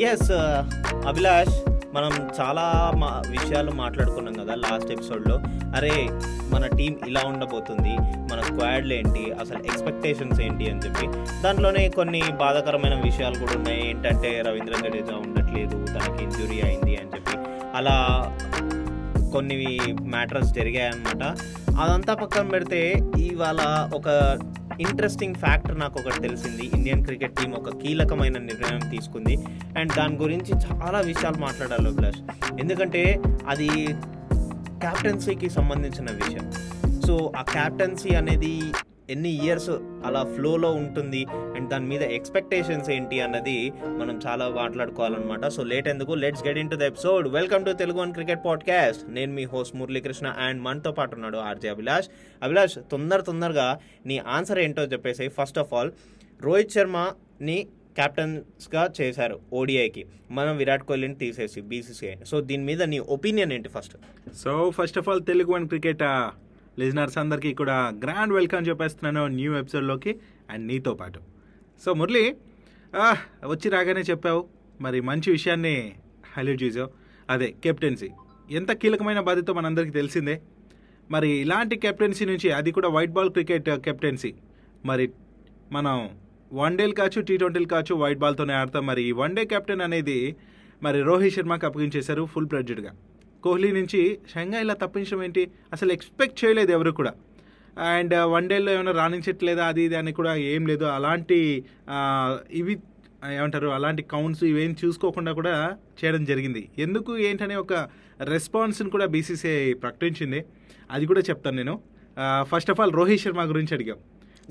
Yes Abhilash uh, మనం చాలా మా విషయాలు మాట్లాడుకున్నాం కదా లాస్ట్ ఎపిసోడ్లో అరే మన టీం ఇలా ఉండబోతుంది మన స్క్వాడ్లు ఏంటి అసలు ఎక్స్పెక్టేషన్స్ ఏంటి అని చెప్పి. దాంట్లోనే కొన్ని బాధాకరమైన విషయాలు కూడా ఉన్నాయి. ఏంటంటే రవీంద్ర జడేజా ఉండట్లేదు తనకి ఇంజురీ అయింది అని చెప్పి. అలా కొన్ని మ్యాటర్స్ జరిగాయన్నమాట. అదంతా పక్కన పెడితే ఇవాళ ఒక ఇంట్రెస్టింగ్ ఫ్యాక్టర్ నాకు ఒకటి తెలిసింది. ఇండియన్ క్రికెట్ టీం ఒక కీలకమైన నిర్ణయం తీసుకుంది. అండ్ దాని గురించి చాలా విషయాలు మాట్లాడాలి ప్లస్ ఎందుకంటే అది క్యాప్టెన్సీకి సంబంధించిన విషయం. సో ఆ క్యాప్టెన్సీ అనేది ఎన్ని ఇయర్స్ అలా ఫ్లోలో ఉంటుంది అండ్ దాని మీద ఎక్స్పెక్టేషన్స్ ఏంటి అన్నది మనం చాలా మాట్లాడుకోవాలన్నమాట. సో లేట్ ఎందుకు? Let's get into the episode welcome to Telugu one cricket podcast నేను మీ హోస్ట్ మురళీకృష్ణ అండ్ మనతో పాటు ఉన్నాడు ఆర్జే అభిలాష్. అభిలాష్ తొందర తొందరగా నీ ఆన్సర్ ఏంటో చెప్పేసి ఫస్ట్ ఆఫ్ ఆల్ రోహిత్ శర్మని కెప్టెన్స్గా చేశారు ఓడిఐకి మనం విరాట్ కోహ్లీని తీసేసి బీసీసీఐ సో దీని మీద నీ ఒపీనియన్ ఏంటి first so first of all Telugu one cricket listeners అందరికీ కూడా గ్రాండ్ వెల్కమ్ చెప్పేస్తున్నాను న్యూ ఎపిసోడ్లోకి అండ్ నీతో పాటు. సో మురళి వచ్చి రాగానే చెప్పావు. మరి మంచి విషయాన్ని హైలైట్ చేసావు. అదే కెప్టెన్సీ. ఎంత కీలకమైన బాధ్యత మనందరికీ తెలిసిందే. మరి ఇలాంటి కెప్టెన్సీ నుంచి అది కూడా వైట్ బాల్ క్రికెట్ కెప్టెన్సీ. మరి మనం వన్ డేలు కావచ్చు టీ ట్వంటీలు కావచ్చు వైట్ బాల్తోనే ఆడతాం. మరి ఈ వన్ డే కెప్టెన్ అనేది మరి రోహిత్ శర్మకి అప్పగించేశారు ఫుల్ ప్రెడ్జెడ్గా కోహ్లీ నుంచి షంగా ఇలా తప్పించడం ఏంటి అసలు ఎక్స్పెక్ట్ చేయలేదు ఎవరు కూడా. అండ్ వన్ డేలో ఏమైనా రాణించట్లేదా? అది ఇది అని కూడా ఏం లేదు. అలాంటి ఆ, ఇవి ఏమంటారు అలాంటి కౌంట్స్ ఇవేం చూసుకోకుండా కూడా చేయడం జరిగింది. ఎందుకు ఏంటనే ఒక రెస్పాన్స్ని కూడా బీసీసీఐ ప్రకటించింది. అది కూడా చెప్తాను నేను. First of all Rohit Sharma గురించి అడిగాం.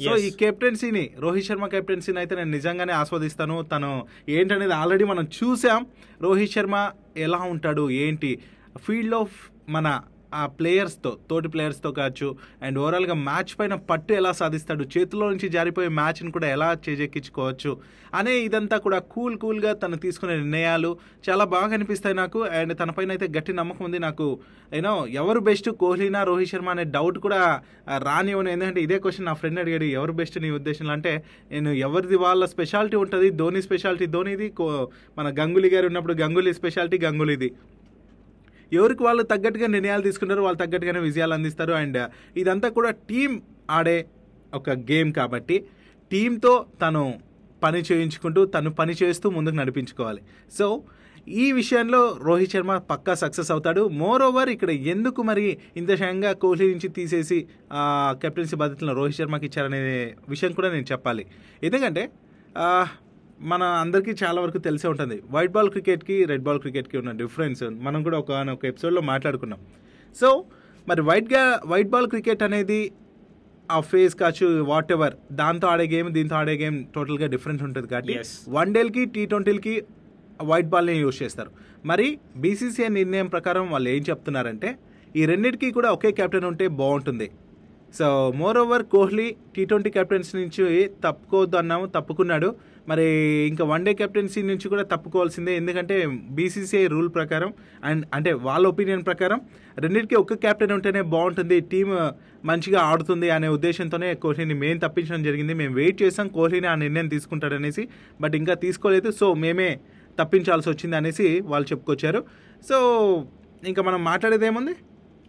సో. ఈ కెప్టెన్సీని రోహిత్ శర్మ కెప్టెన్సీని అయితే నేను నిజంగానే ఆస్వాదిస్తాను. తను ఏంటనేది ఆల్రెడీ మనం చూసాం. రోహిత్ శర్మ ఎలా ఉంటాడు? ఏంటి? ఫీల్డ్లో మన ఆ ప్లేయర్స్తో తోటి ప్లేయర్స్తో కావచ్చు అండ్ ఓవరాల్గా మ్యాచ్ పైన పట్టు ఎలా సాధిస్తాడు చేతిలో నుంచి జారిపోయే మ్యాచ్ని కూడా ఎలా చేజెక్కించుకోవచ్చు అనే ఇదంతా కూడా కూల్ కూల్గా తను తీసుకునే నిర్ణయాలు చాలా బాగా అనిపిస్తాయి నాకు. అండ్ తనపైన అయితే గట్టి నమ్మకం ఉంది నాకు. యూనో ఎవరు బెస్ట్ కోహ్లీనా రోహిత్ శర్మ అనే డౌట్ కూడా రానివ్వను. ఎందుకంటే ఇదే క్వశ్చన్ నా ఫ్రెండ్ అడిగాడు ఎవరు బెస్ట్ నీ ఉద్దేశంలో? అంటే నేను ఎవరిది వాళ్ళ స్పెషాలిటీ ఉంటుంది ధోని స్పెషాలిటీ ధోనిది కో- మన గంగులీ గారు ఉన్నప్పుడు గంగులీ స్పెషాలిటీ గంగులీది. ఎవరికి వాళ్ళు తగ్గట్టుగా నిర్ణయాలు తీసుకుంటారు వాళ్ళు తగ్గట్టుగానే విజయాలు అందిస్తారు. అండ్ ఇదంతా కూడా టీం ఆడే ఒక గేమ్ కాబట్టి టీంతో తను పని చేయించుకుంటూ తను పని చేస్తూ ముందుకు నడిపించుకోవాలి. సో ఈ విషయంలో రోహిత్ శర్మ పక్కా సక్సెస్ అవుతాడు. మోర్ ఓవర్ ఇక్కడ ఎందుకు మరి ఇంత షంగా కోహ్లీ నుంచి తీసేసి కెప్టెన్సీ బాధ్యతలను రోహిత్ శర్మకి ఇచ్చారనే విషయం కూడా నేను చెప్పాలి. ఎందుకంటే మన అందరికీ చాలా వరకు తెలిసే ఉంటుంది. వైట్ బాల్ క్రికెట్కి రెడ్ బాల్ క్రికెట్కి ఉన్న డిఫరెన్స్ మనం కూడా ఒక ఒక ఎపిసోడ్లో మాట్లాడుకున్నాం. సో మరి వైట్గా వైట్ బాల్ క్రికెట్ అనేది ఆ ఫేస్ కావచ్చు వాట్ ఎవర్ దాంతో ఆడే గేమ్ దీంతో ఆడే గేమ్ టోటల్గా డిఫరెంట్ ఉంటుంది కాబట్టి. వన్ డేలకి టీ ట్వంటీలకి వైట్ బాల్ని యూజ్ చేస్తారు. మరి బీసీసీఐ నిర్ణయం ప్రకారం వాళ్ళు ఏం చెప్తున్నారంటే ఈ రెండింటికి కూడా ఒకే కెప్టెన్ ఉంటే బాగుంటుంది. So moreover Kohli T twenty captaincy నుంచి తప్పుకోవద్దు అన్నాము తప్పుకున్నాడు. మరి ఇంకా వన్ డే కెప్టెన్సీ నుంచి కూడా తప్పుకోవాల్సిందే. ఎందుకంటే బీసీసీఐ రూల్ ప్రకారం అండ్ అంటే వాళ్ళ ఒపీనియన్ ప్రకారం రెండింటికి ఒక్క కెప్టెన్ ఉంటేనే బాగుంటుంది. టీం మంచిగా ఆడుతుంది అనే ఉద్దేశంతోనే కోహ్లీని మేము తప్పించడం జరిగింది. మేము వెయిట్ చేసాం కోహ్లీని ఆ నిర్ణయం తీసుకుంటాడనేసి బట్ ఇంకా తీసుకోలేదు. సో మేమే తప్పించాల్సి వచ్చింది అనేసి వాళ్ళు చెప్పుకొచ్చారు. సో ఇంకా మనం మాట్లాడేది ఏముంది?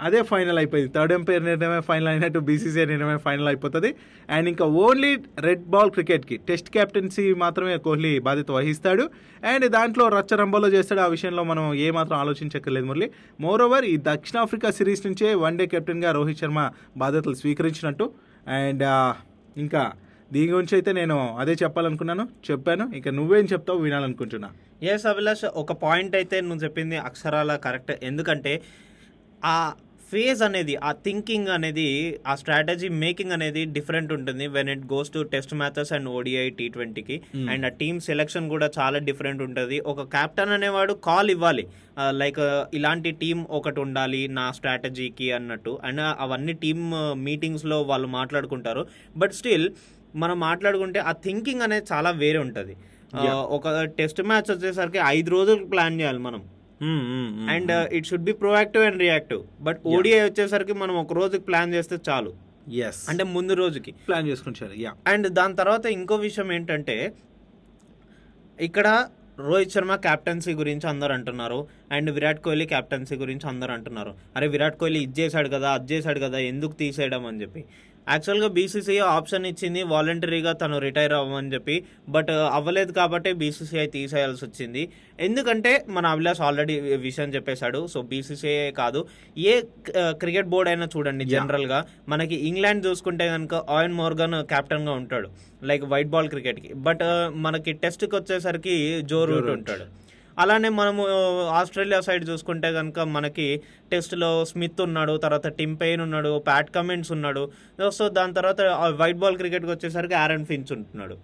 అదే ఫైనల్ అయిపోయింది. థర్డ్ ఎంపైర్ నిర్ణయమే ఫైనల్ అయినట్టు బీసీసీఐ నిర్ణయమే ఫైనల్ అయిపోతుంది. అండ్ ఇంకా ఓన్లీ రెడ్ బాల్ క్రికెట్కి టెస్ట్ కెప్టెన్సీ మాత్రమే కోహ్లీ బాధ్యత వహిస్తాడు. అండ్ దాంట్లో రచ్చరంబోలో చేస్తాడు. ఆ విషయంలో మనం ఏమాత్రం ఆలోచించక్కర్లేదు మురళి. మోర్ ఓవర్ ఈ దక్షిణాఫ్రికా సిరీస్ నుంచే వన్ డే కెప్టెన్గా రోహిత్ శర్మ బాధ్యతలు స్వీకరించినట్టు. అండ్ uh, ఇంకా దీని గురించి అయితే నేను అదే చెప్పాలనుకున్నాను. చెప్పాను. ఇక నువ్వేం చెప్తావు? వినాలనుకుంటున్నా. ఎస్ అభిలాష్ ఒక పాయింట్ అయితే నువ్వు చెప్పింది అక్షరాల కరెక్ట్ ఎందుకంటే ఆ ఫేజ్ అనేది ఆ థింకింగ్ అనేది ఆ స్ట్రాటజీ మేకింగ్ అనేది డిఫరెంట్ ఉంటుంది. When it goes to test matches and ODI T ట్వంటీకి అండ్ ఆ టీమ్ సెలెక్షన్ కూడా చాలా డిఫరెంట్ ఉంటుంది. ఒక కెప్టెన్ అనేవాడు కాల్ ఇవ్వాలి. లైక్ ఇలాంటి టీం ఒకటి ఉండాలి నా స్ట్రాటజీకి అన్నట్టు. అండ్ అవన్నీ టీమ్ మీటింగ్స్లో వాళ్ళు మాట్లాడుకుంటారు. బట్ స్టిల్ మనం మాట్లాడుకుంటే ఆ థింకింగ్ అనేది చాలా వేరే ఉంటుంది. ఒక టెస్ట్ మ్యాచ్ వచ్చేసరికి ఐదు రోజులు ప్లాన్ చేయాలి మనం. And it should be proactive and reactive but ODI వచ్చేసరికి మనం ఒక రోజుకి ప్లాన్ చేస్తే చాలు. ఎస్ అంటే ముందు రోజుకి. ప్లాన్ చేసుకుంటారు యా అండ్ దాని తర్వాత ఇంకో విషయం ఏంటంటే ఇక్కడ రోహిత్ శర్మ క్యాప్టెన్సీ గురించి అందరు అంటున్నారు. అండ్ విరాట్ కోహ్లీ క్యాప్టెన్సీ గురించి అందరు అంటున్నారు. అరే విరాట్ కోహ్లీ ఇది చేశాడు కదా అది చేశాడు కదా ఎందుకు తీసేయడం అని చెప్పి. యాక్చువల్గా బీసీసీఐ ఆప్షన్ ఇచ్చింది వాలంటరీగా తను రిటైర్ అవ్వమని చెప్పి బట్ అవ్వలేదు కాబట్టి బీసీసీఐ తీసేయాల్సి వచ్చింది. ఎందుకంటే మన అభిలాష్ ఆల్రెడీ విషయం చెప్పేశాడు సో బీసీసీఐ కాదు ఏ క్రికెట్ బోర్డ్ అయినా చూడండి జనరల్గా మనకి ఇంగ్లాండ్ చూసుకుంటే కనుక ఆయిన్ మోర్గన్ కెప్టెన్గా ఉంటాడు లైక్ వైట్ బాల్ క్రికెట్కి. బట్ మనకి టెస్ట్కి వచ్చేసరికి జో రూట్ ఉంటాడు. అలానే మనము ఆస్ట్రేలియా సైడ్ చూసుకుంటే కనుక మనకి టెస్ట్లో స్మిత్ ఉన్నాడు తర్వాత టిమ్ పెయిన్ ఉన్నాడు ప్యాట్ కమిన్స్ ఉన్నాడు. సో దాని తర్వాత వైట్ బాల్ క్రికెట్కి వచ్చేసరికి ఆరన్ ఫించ్ ఉంటున్నాడు.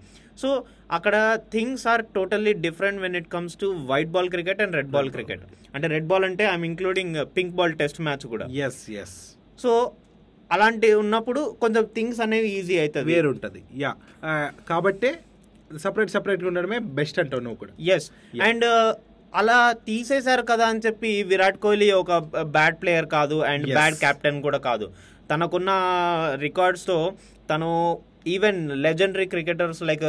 సో అక్కడ things are totally different when it comes to white ball cricket and red ball cricket. అంటే రెడ్ బాల్ అంటే I'm including pink ball test match కూడా. ఎస్ ఎస్ సో అలాంటి ఉన్నప్పుడు కొంచెం థింగ్స్ అనేవి ఈజీ అవుతుంది. వేరు ఉంటుంది యా కాబట్టే సపరేట్ సపరేట్గా ఉండడమే బెస్ట్ అంటావు నువ్వు కూడా. ఎస్ అండ్ అలా తీసేశారు కదా అని చెప్పి విరాట్ కోహ్లీ ఒక బ్యాడ్ ప్లేయర్ కాదు అండ్. బ్యాడ్ కెప్టెన్ కూడా కాదు. తనకున్న రికార్డ్స్తో తను even legendary cricketers like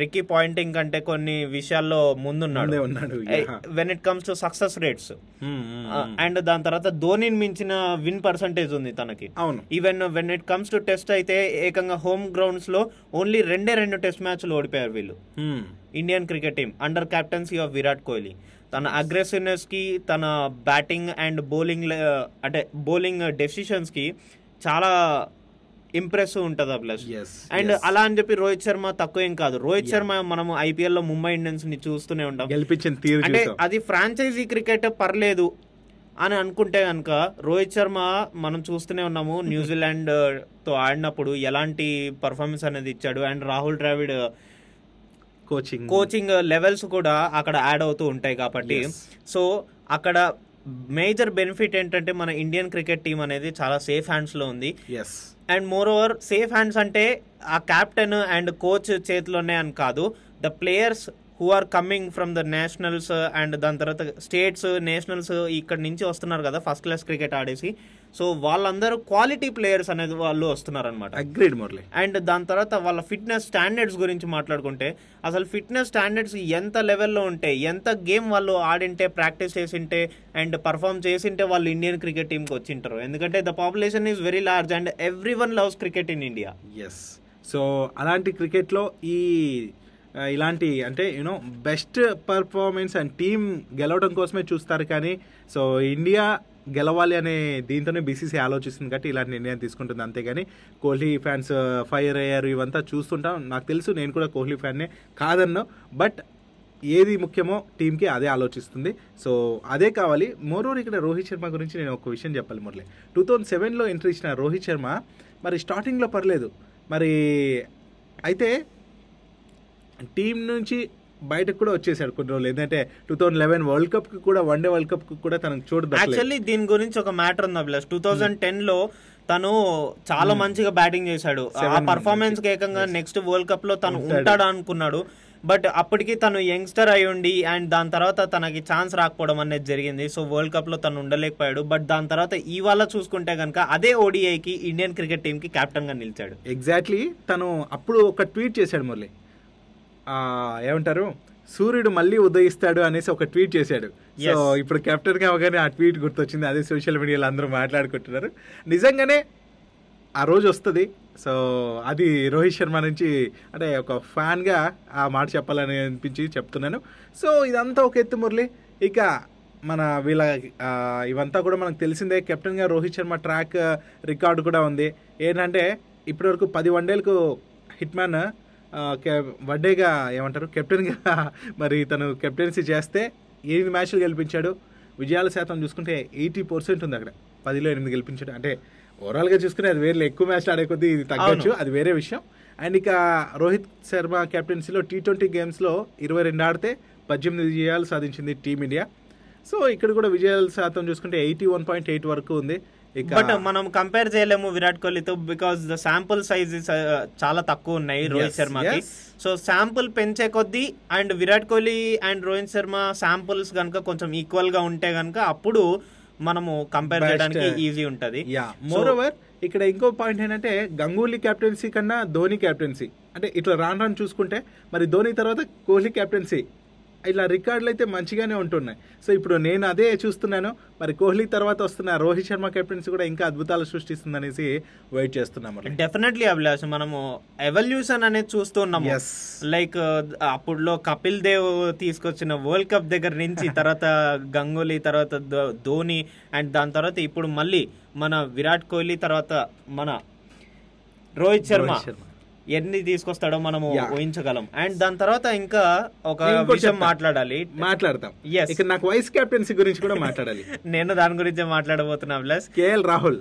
Ricky Ponting కంటే కొన్ని విషయాల్లో ముందున్నాడు. When it comes to success rates and దాని తర్వాత ధోనిని మించిన విన్ పర్సంటేజ్ ఉంది తనకి. అవును. Even when it comes to test అయితే ఏకంగా హోమ్ గ్రౌండ్స్లో ఓన్లీ రెండే రెండు టెస్ట్ మ్యాచ్లు ఓడిపోయారు వీళ్ళు. Indian cricket team under captaincy of Virat Kohli తన అగ్రెసివ్నెస్కి తన బ్యాటింగ్ అండ్ బౌలింగ్ అంటే బౌలింగ్ డెసిషన్స్కి చాలా ఇంప్రెసివ్ ఉంటుంది ప్లస్ Yes, అండ్. అలా అని చెప్పి రోహిత్ శర్మ తక్కువ ఏం కాదు. రోహిత్ శర్మ మనం ఐపీఎల్లో ముంబై ఇండియన్స్ని చూస్తూనే ఉంటాం. గెలిపించిన తీరు అంటే అది ఫ్రాంచైజీ క్రికెట్ పర్లేదు అని అనుకుంటే కనుక రోహిత్ శర్మ మనం చూస్తూనే ఉన్నాము. న్యూజిలాండ్తో ఆడినప్పుడు ఎలాంటి పర్ఫార్మెన్స్ అనేది ఇచ్చాడు. And Rahul Dravid coaching coaching levels కూడా అక్కడ యాడ్ అవుతూ ఉంటాయి కాబట్టి. సో అక్కడ మేజర్ బెనిఫిట్ ఏంటంటే మన ఇండియన్ క్రికెట్ టీం అనేది చాలా సేఫ్ హ్యాండ్స్లో ఉంది. Yes and moreover safe hands అంటే ఆ కెప్టెన్ అండ్ కోచ్ చేతిలోనే అని కాదు. The players who are coming from the nationals and దాని తర్వాత స్టేట్స్ నేషనల్స్ ఇక్కడ నుంచి వస్తున్నారు కదా ఫస్ట్ క్లాస్ క్రికెట్ ఆడేసి. సో వాళ్ళందరూ క్వాలిటీ ప్లేయర్స్ అనేది వాళ్ళు వస్తున్నారు అనమాట అగ్రీడ్ మురళి అండ్ దాని తర్వాత వాళ్ళ ఫిట్నెస్ స్టాండర్డ్స్ గురించి మాట్లాడుకుంటే అసలు ఫిట్నెస్ స్టాండర్డ్స్ ఎంత లెవెల్లో ఉంటే ఎంత గేమ్ వాళ్ళు ఆడింటే ప్రాక్టీస్ చేసింటే అండ్ పర్ఫామ్ చేసింటే వాళ్ళు ఇండియన్ క్రికెట్ టీంకి వచ్చింటారు. ఎందుకంటే the population is very large and everyone loves cricket in India yes so అలాంటి క్రికెట్లో ఈ ఇలాంటి అంటే you know best performance and team గెలవడం కోసమే చూస్తారు కానీ సో ఇండియా గెలవాలి అనే దీంతోనే బీసీసీ ఆలోచిస్తుంది కాబట్టి ఇలాంటి నిర్ణయం తీసుకుంటుంది. అంతేగాని కోహ్లీ ఫ్యాన్స్ ఫైర్ అయ్యారు ఇవంతా చూస్తుంటాం. నాకు తెలుసు నేను కూడా కోహ్లీ ఫ్యాన్నే కాదన్నా బట్ ఏది ముఖ్యమో టీంకి అదే ఆలోచిస్తుంది. సో అదే కావాలి. మోరోవర్ ఇక్కడ రోహిత్ శర్మ గురించి నేను ఒక విషయం చెప్పాలి మురళి. టూ థౌజండ్ సెవెన్లో ఎంట్రీ ఇచ్చిన రోహిత్ శర్మ మరి స్టార్టింగ్లో పర్లేదు. మరి అయితే టీం నుంచి బయటకు కూడా వచ్చేసాడు కొన్ని రోజులు. ఏంటంటే టూ థౌజండ్ లెవెన్ వరల్డ్ కప్కి కూడా వన్ డే వరల్డ్ కప్కి కూడా తనకు దక్కలేదు. యాక్చువల్లీ దీని గురించి ఒక మ్యాటర్ ఉంది అభిలాష్. టూ థౌజండ్ టెన్లో తను చాలా మంచిగా బ్యాటింగ్ చేశాడు. ఆ పర్ఫార్మెన్స్ ఏకంగా నెక్స్ట్ వరల్డ్ కప్లో తను ఉంటాడు. అనుకున్నాడు. బట్ అప్పటికి తను యంగ్స్టర్ అయి ఉండి అండ్ దాని తర్వాత తనకి ఛాన్స్ రాకపోవడం అనేది జరిగింది. సో వరల్డ్ కప్లో తను ఉండలేకపోయాడు. బట్ దాని తర్వాత ఇవాళ చూసుకుంటే కనుక అదే ఓడిఐకి ఇండియన్ క్రికెట్ టీం కి కెప్టెన్గా నిలిచాడు. ఎగ్జాక్ట్లీ తను అప్పుడు ఒక ట్వీట్ చేశాడు మురళి. ఏమంటారు? సూర్యుడు మళ్ళీ ఉదయిస్తాడు అనేసి ఒక ట్వీట్ చేశాడు. సో. ఇప్పుడు కెప్టెన్ కావగానే ఆ ట్వీట్ గుర్తొచ్చింది. అదే సోషల్ మీడియాలో అందరూ మాట్లాడుకుంటున్నారు. నిజంగానే ఆ రోజు వస్తుంది. సో అది రోహిత్ శర్మ నుంచి అంటే ఒక ఫ్యాన్గా ఆ మాట చెప్పాలని అనిపించి చెప్తున్నాను. సో ఇదంతా ఒక ఎత్తు మురళి. ఇక మన వీళ్ళ ఇవంతా కూడా మనకు తెలిసిందే. కెప్టెన్గా రోహిత్ శర్మ ట్రాక్ రికార్డు కూడా ఉంది. ఏంటంటే ఇప్పటివరకు పది వన్డేలకు హిట్ వన్డేగా ఏమంటారు? కెప్టెన్గా మరి తను కెప్టెన్సీ చేస్తే ఎనిమిది మ్యాచ్లు గెలిపించాడు. విజయాల శాతం చూసుకుంటే ఎయిటీ పర్సెంట్ ఉంది అక్కడ. పదిలో ఎనిమిది గెలిపించాడు. అంటే ఓవరాల్గా చూసుకునే అది వేరే ఎక్కువ మ్యాచ్లు ఆడే కొద్దీ ఇది తగ్గొచ్చు. అది వేరే విషయం. అండ్ ఇక రోహిత్ శర్మ కెప్టెన్సీలో టీ ట్వంటీ గేమ్స్లో ఇరవై రెండు ఆడితే పద్దెనిమిది విజయాలు సాధించింది టీమిండియా సో ఇక్కడ కూడా విజయాల శాతం చూసుకుంటే ఎయిటీ వన్ పాయింట్ ఎయిట్ వరకు ఉంది. బట్ మనం కంపేర్ చేయలేము విరాట్ కోహ్లీతో బికాస్ ద శాంపుల్ సైజెస్ చాలా తక్కువ ఉన్నాయి రోహిత్ శర్మకి. సో శాంపుల్ పెంచే కొద్దీ and Virat Kohli and Rohit Sharma samples కనుక కొంచెం ఈక్వల్గా ఉంటే కనుక అప్పుడు మనము కంపేర్ చేయడానికి ఈజీ ఉంటది. మోర్ ఓవర్ ఇక్కడ ఇంకో పాయింట్ ఏంటంటే గంగూలీ కెప్టెన్సీ కన్నా ధోని కెప్టెన్సీ అంటే ఇట్లా రాను రాను చూసుకుంటే మరి ధోని తర్వాత కోహ్లీ కెప్టెన్సీ ఇలా రికార్డులు అయితే మంచిగానే ఉంటున్నాయి. సో ఇప్పుడు నేను అదే చూస్తున్నాను. మరి కోహ్లీ తర్వాత వస్తున్న రోహిత్ శర్మ కెప్టెన్సీ కూడా ఇంకా అద్భుతాలు సృష్టిస్తుందనేసి వెయిట్ చేస్తున్నాము డెఫినెట్లీ అభిలాష్ మనము ఎవల్యూషన్ అనేది చూస్తున్నాము. లైక్ అప్పుడులో కపిల్ దేవ్ తీసుకొచ్చిన వరల్డ్ కప్ దగ్గర నుంచి తర్వాత గంగూలీ తర్వాత ధోని అండ్ దాని తర్వాత ఇప్పుడు మళ్ళీ మన విరాట్ కోహ్లీ తర్వాత మన రోహిత్ శర్మ. రోహిత్ శర్మ. ఎన్ని తీసుకొస్తాడో మనము Yeah. ఊహించగలం. అండ్ దాని తర్వాత ఇంకా ఒక విషయం. మాట్లాడాలి. మాట్లాడతాం. Yes. ఇక నాకు వైస్ కెప్టెన్సీ గురించి కూడా మాట్లాడాలి. నేను దాని గురించి మాట్లాడబోతున్నా Abhilash KL Rahul.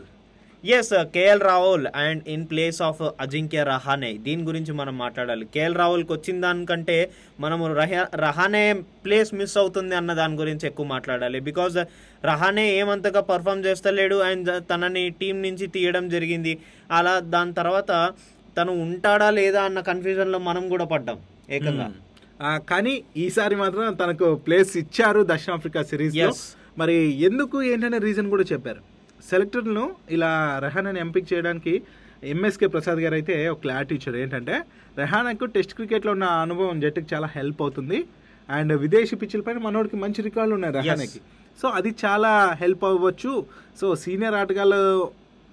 Yes KL Rahul and in place of Ajinkya Rahane. దీని గురించి మనం మాట్లాడాలి. కేఎల్ రాహుల్కి వచ్చిన దానికంటే మనము రహ- రహానే ప్లేస్ మిస్ అవుతుంది అన్న దాని గురించి ఎక్కువ మాట్లాడాలి. బికాజ్ రహానే ఏమంతగా పర్ఫామ్ చేస్తలేడు అండ్ తనని టీం నుంచి తీయడం జరిగింది. అలా దాని తర్వాత తను ఉంటాడా లేదా అన్న కన్ఫ్యూజన్లో మనం కూడా పడ్డాం ఏకంగా. కానీ ఈసారి మాత్రం తనకు ప్లేస్ ఇచ్చారు దక్షిణాఫ్రికా సిరీస్. మరి ఎందుకు ఏంటనే రీజన్ కూడా చెప్పారు. సెలెక్టర్ను ఇలా రెహానాని ఎంపిక చేయడానికి ఎంఎస్కే ప్రసాద్ గారు అయితే ఒక క్లారిటీ ఇచ్చారు. ఏంటంటే రెహానాకు టెస్ట్ క్రికెట్లో ఉన్న అనుభవం జట్టుకి చాలా హెల్ప్ అవుతుంది. అండ్ విదేశీ పిచ్చుల పైన మనోడికి మంచి రికార్డులు ఉన్నాయి రెహానాకి. సో అది చాలా హెల్ప్ అవ్వచ్చు. సో సీనియర్ ఆటగాళ్ళు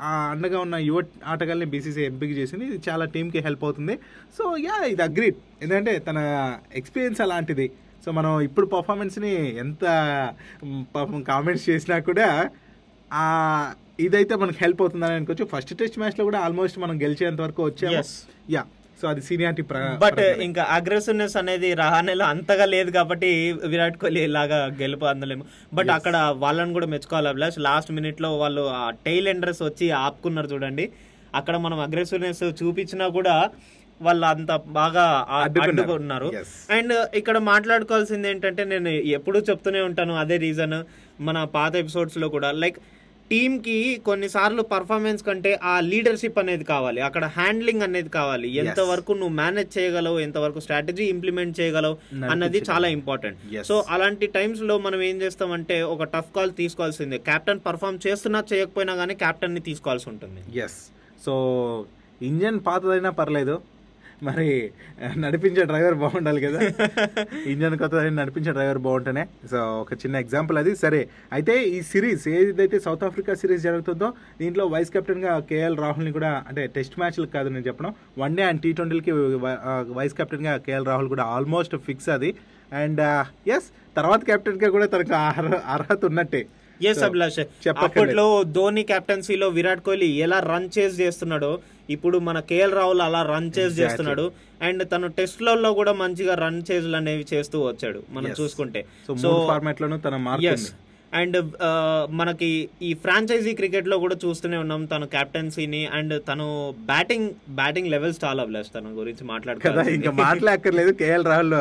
ఆ అండగా ఉన్న యువ ఆటగాళ్ళని బీసీసీ ఎంపిక చేసింది. ఇది చాలా టీంకి హెల్ప్ అవుతుంది. సో యా ఇది అగ్రీడ్. ఎందుకంటే తన ఎక్స్పీరియన్స్ అలాంటిది. సో మనం ఇప్పుడు పర్ఫార్మెన్స్ని ఎంత పాపం కామెంట్స్ చేసినా కూడా ఆ ఇదైతే మనకు హెల్ప్ అవుతుందని అనుకోవచ్చు. ఫస్ట్ టెస్ట్ మ్యాచ్లో కూడా ఆల్మోస్ట్ మనం గెలిచేంత వరకు వచ్చాము. యా. సో అది సీనియారిటీ బట్ ఇంకా అగ్రెసివ్నెస్ అనేది రహానేలో అంతగా లేదు కాబట్టి విరాట్ కోహ్లీ లాగా గెలుపు అందలేము. బట్ అక్కడ వాళ్ళని కూడా మెచ్చుకోవాలి అభిలాష్. లాస్ట్ మినిట్లో వాళ్ళు ఆ టైల్ ఎండర్స్ వచ్చి ఆపుకున్నారు చూడండి. అక్కడ మనం అగ్రెసివ్నెస్ చూపించినా కూడా వాళ్ళు అంత బాగా అడ్డుకున్నారు. Yes. అండ్ ఇక్కడ మాట్లాడుకోవాల్సింది ఏంటంటే నేను ఎప్పుడూ చెప్తూనే ఉంటాను అదే రీజన్ మన పాత ఎపిసోడ్స్లో కూడా లైక్ టీమ్కి కొన్నిసార్లు పర్ఫార్మెన్స్ కంటే ఆ లీడర్షిప్ అనేది కావాలి. అక్కడ హ్యాండ్లింగ్ అనేది కావాలి. ఎంత వరకు నువ్వు మేనేజ్ చేయగలవు ఎంత వరకు స్ట్రాటజీ ఇంప్లిమెంట్ చేయగలవు అన్నది చాలా ఇంపార్టెంట్. సో అలాంటి టైమ్స్లో మనం ఏం చేస్తామంటే ఒక టఫ్ కాల్ తీసుకోవాల్సిందే. కెప్టెన్ పర్ఫామ్ చేస్తున్నా చేయకపోయినా కానీ కెప్టెన్ని తీసుకోవాల్సి ఉంటుంది. ఎస్ సో ఇంజన్ పాతదైనా పర్లేదు. మరి నడిపించే డ్రైవర్ బాగుండాలి కదా. ఇంజన్ కొత్తదైనా నడిపించే డ్రైవర్ బాగుంటేనే. సో ఒక చిన్న ఎగ్జాంపుల్ అది. సరే అయితే ఈ సిరీస్ ఏదైతే సౌత్ ఆఫ్రికా సిరీస్ జరుగుతుందో దీంట్లో వైస్ కెప్టెన్గా కేఎల్ రాహుల్ని కూడా అంటే టెస్ట్ మ్యాచ్లకు కాదు నేను చెప్పడం వన్ డే అండ్ టీ ట్వంటీలకి వైస్ కెప్టెన్గా కేఎల్ రాహుల్ కూడా ఆల్మోస్ట్ ఫిక్స్ అది. అండ్ ఎస్ తర్వాత కెప్టెన్గా కూడా తనకు అర్హ- అర్హత ఉన్నట్టే. ఎస్ అభిలాష్. అప్పట్లో ధోని కెప్టెన్సీలో విరాట్ కోహ్లీ ఎలా రన్ చేసి చేస్తున్నాడో ఇప్పుడు మన కేఎల్ రాహుల్ అలా రన్ చేసి Exactly. చేస్తున్నాడు అండ్ తను టెస్ట్లలో కూడా మంచిగా రన్ చేజులు అనేవి చేస్తూ వచ్చాడు మనం. చూసుకుంటే సో ఫార్మాట్ లోనూ తన అండ్ మనకి ఈ ఫ్రాంచైజీ క్రికెట్లో కూడా చూస్తూనే ఉన్నాం తను కెప్టెన్సీని అండ్ తను బ్యాటింగ్ బ్యాటింగ్ లెవెల్స్ చాలా బ్లెస్ తన గురించి కదా ఇంకా మాట్లాడక్కర్లేదు. కేఎల్ రాహుల్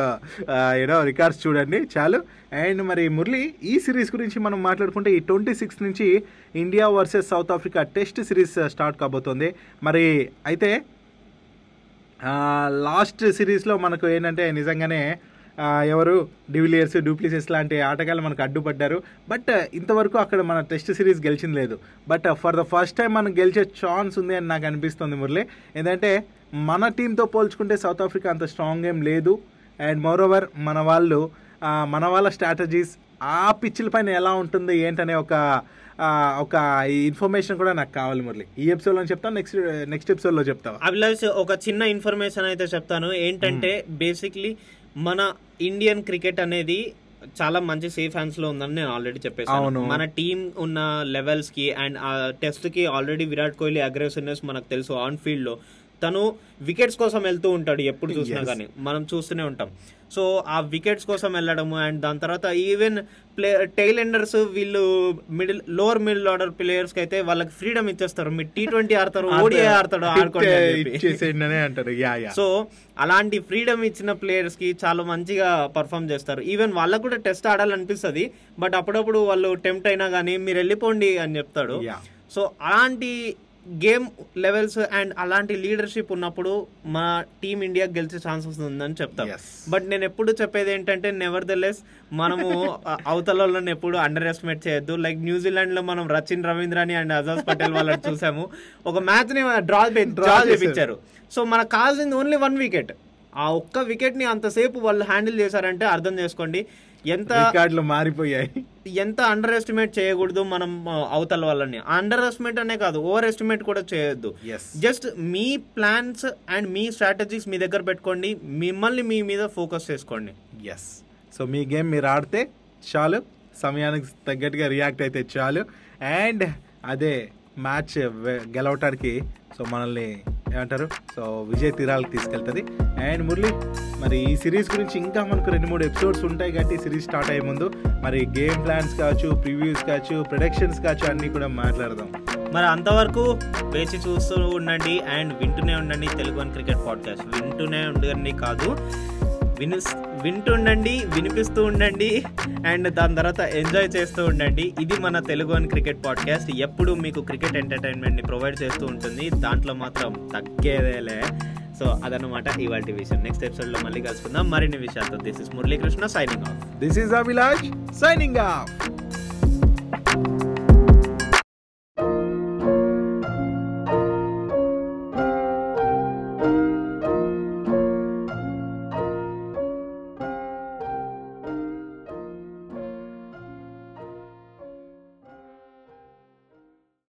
ఏదో రికార్డ్స్ చూడండి. చాలు. అండ్ మరి మురళి ఈ సిరీస్ గురించి మనం మాట్లాడుకుంటే ఈ ట్వంటీ సిక్స్ నుంచి India versus South Africa test series start కాబోతోంది. మరి అయితే లాస్ట్ సిరీస్లో మనకు ఏంటంటే నిజంగానే ఎవరు? డివిలియర్స్ డూప్లిసెస్ లాంటి ఆటగాళ్ళు మనకు అడ్డుపడ్డారు. బట్ ఇంతవరకు అక్కడ మన టెస్ట్ సిరీస్ గెలిచింది లేదు. But for the first time మనం గెలిచే ఛాన్స్ ఉంది అని నాకు అనిపిస్తుంది మురళి. ఏంటంటే మన టీంతో పోల్చుకుంటే సౌత్ ఆఫ్రికా అంత స్ట్రాంగ్ ఏం లేదు. అండ్ మోరోవర్ మన వాళ్ళు మన వాళ్ళ స్ట్రాటజీస్ ఆ పిచ్చిల పైన ఎలా ఉంటుంది ఏంటనే ఒక ఒక ఇన్ఫర్మేషన్ కూడా నాకు కావాలి మురళి. ఈ ఎపిసోడ్లో చెప్తాను నెక్స్ట్ నెక్స్ట్ ఎపిసోడ్లో చెప్తావా? అభిలాష్ ఒక చిన్న ఇన్ఫర్మేషన్ అయితే చెప్తాను. ఏంటంటే బేసిక్లీ మన ఇండియన్ క్రికెట్ అనేది చాలా మంచి సేఫ్ హ్యాండ్స్లో ఉందని నేను ఆల్రెడీ. చెప్పేసాను మన టీం ఉన్న లెవెల్స్కి అండ్ ఆ టెస్ట్కి ఆల్రెడీ విరాట్ కోహ్లీ అగ్రెసివ్నెస్ మనకు తెలుసు ఆన్ ఫీల్డ్లో తను వికెట్స్ కోసం వెళ్తూ ఉంటాడు ఎప్పుడు చూసినా. కానీ. మనం చూస్తూనే ఉంటాం. సో ఆ వికెట్స్ కోసం వెళ్ళడము అండ్ దాని తర్వాత ఈవెన్ ప్లే టైల్ ఎండర్స్ వీళ్ళు మిడిల్ లోవర్ మిడిల్ ఆర్డర్ ప్లేయర్స్కి అయితే వాళ్ళకి ఫ్రీడమ్ ఇచ్చేస్తారు. మీరు టీ ట్వంటీ ఆడతారు ఓడిఐ ఆడతాడు ఆడుకోండి సో అలాంటి ఫ్రీడమ్ ఇచ్చిన ప్లేయర్స్కి చాలా మంచిగా పర్ఫామ్ చేస్తారు. ఈవెన్ వాళ్ళకు కూడా టెస్ట్ ఆడాలనిపిస్తుంది బట్ అప్పుడప్పుడు వాళ్ళు టెంప్ట్ అయినా కానీ మీరు వెళ్ళిపోండి అని చెప్తాడు. సో అలాంటి గేమ్ లెవెల్స్ అండ్ అలాంటి లీడర్షిప్ ఉన్నప్పుడు మా టీం ఇండియా గెలిచే ఛాన్సెస్ ఉందని చెప్తాం. బట్ నేను ఎప్పుడు చెప్పేది ఏంటంటే నెవర్ ద లెస్ మనము అవతల వాళ్ళని ఎప్పుడు అండర్ ఎస్టిమేట్ చేయొద్దు లైక్ న్యూజిలాండ్లో మనం రచిన్ రవీంద్రని అండ్ అజాజ్ పటేల్ వాళ్ళని చూసాము. ఒక మ్యాచ్ని డ్రా డ్రా చేపించారు. సో మనకు కావాల్సింది ఓన్లీ వన్ వికెట్ ఆ ఒక్క వికెట్ని అంతసేపు వాళ్ళు హ్యాండిల్ చేశారంటే అర్థం చేసుకోండి. ఎంత రికార్డులు మారిపోయాయి. ఎంత అండర్ ఎస్టిమేట్ చేయకూడదు మనం అవతల వాళ్ళని. అండర్ ఎస్టిమేట్ అనే కాదు ఓవర్ ఎస్టిమేట్ కూడా చేయొద్దు. ఎస్ జస్ట్ మీ ప్లాన్స్ అండ్ మీ స్ట్రాటజీస్ మీ దగ్గర పెట్టుకోండి మిమ్మల్ని మీ మీద ఫోకస్ చేసుకోండి. ఎస్ సో మీ గేమ్ మీరు ఆడితే చాలు సమయానికి తగ్గట్టుగా రియాక్ట్ అయితే చాలు. అండ్ అదే మ్యాచ్ గెలవటానికి సో మనల్ని ఏమంటారు? సో విజయ్ తీరాలకు తీసుకెళ్తుంది. అండ్ మురళి మరి ఈ సిరీస్ గురించి ఇంకా మనకు రెండు మూడు ఎపిసోడ్స్ ఉంటాయి కాబట్టి సిరీస్ స్టార్ట్ అయ్యే ముందు మరి గేమ్ ప్లాన్స్ కావచ్చు ప్రివ్యూస్ కావచ్చు ప్రొడక్షన్స్ కావచ్చు అన్నీ కూడా మాట్లాడదాం. మరి అంతవరకు వేచి చూస్తూ ఉండండి అండ్ వింటూనే ఉండండి తెలుగు వన్ క్రికెట్ పాడ్కాస్ట్. వింటూనే ఉండండి కాదు విని వింటుండండి వినిపిస్తూ ఉండండి అండ్ దాని తర్వాత ఎంజాయ్ చేస్తూ ఉండండి. ఇది మన తెలుగు అని క్రికెట్ పాడ్కాస్ట్. ఎప్పుడు మీకు క్రికెట్ ఎంటర్టైన్మెంట్ని ప్రొవైడ్ చేస్తూ ఉంటుంది. దాంట్లో మాత్రం తగ్గేదేలే. సో అదనమాట ఇవాళ విషయం. నెక్స్ట్ ఎపిసోడ్లో మళ్ళీ కలుసుకుందాం. మరిన్ని విషయాలతో this is Muralikrishna signing off this is Abhilash signing off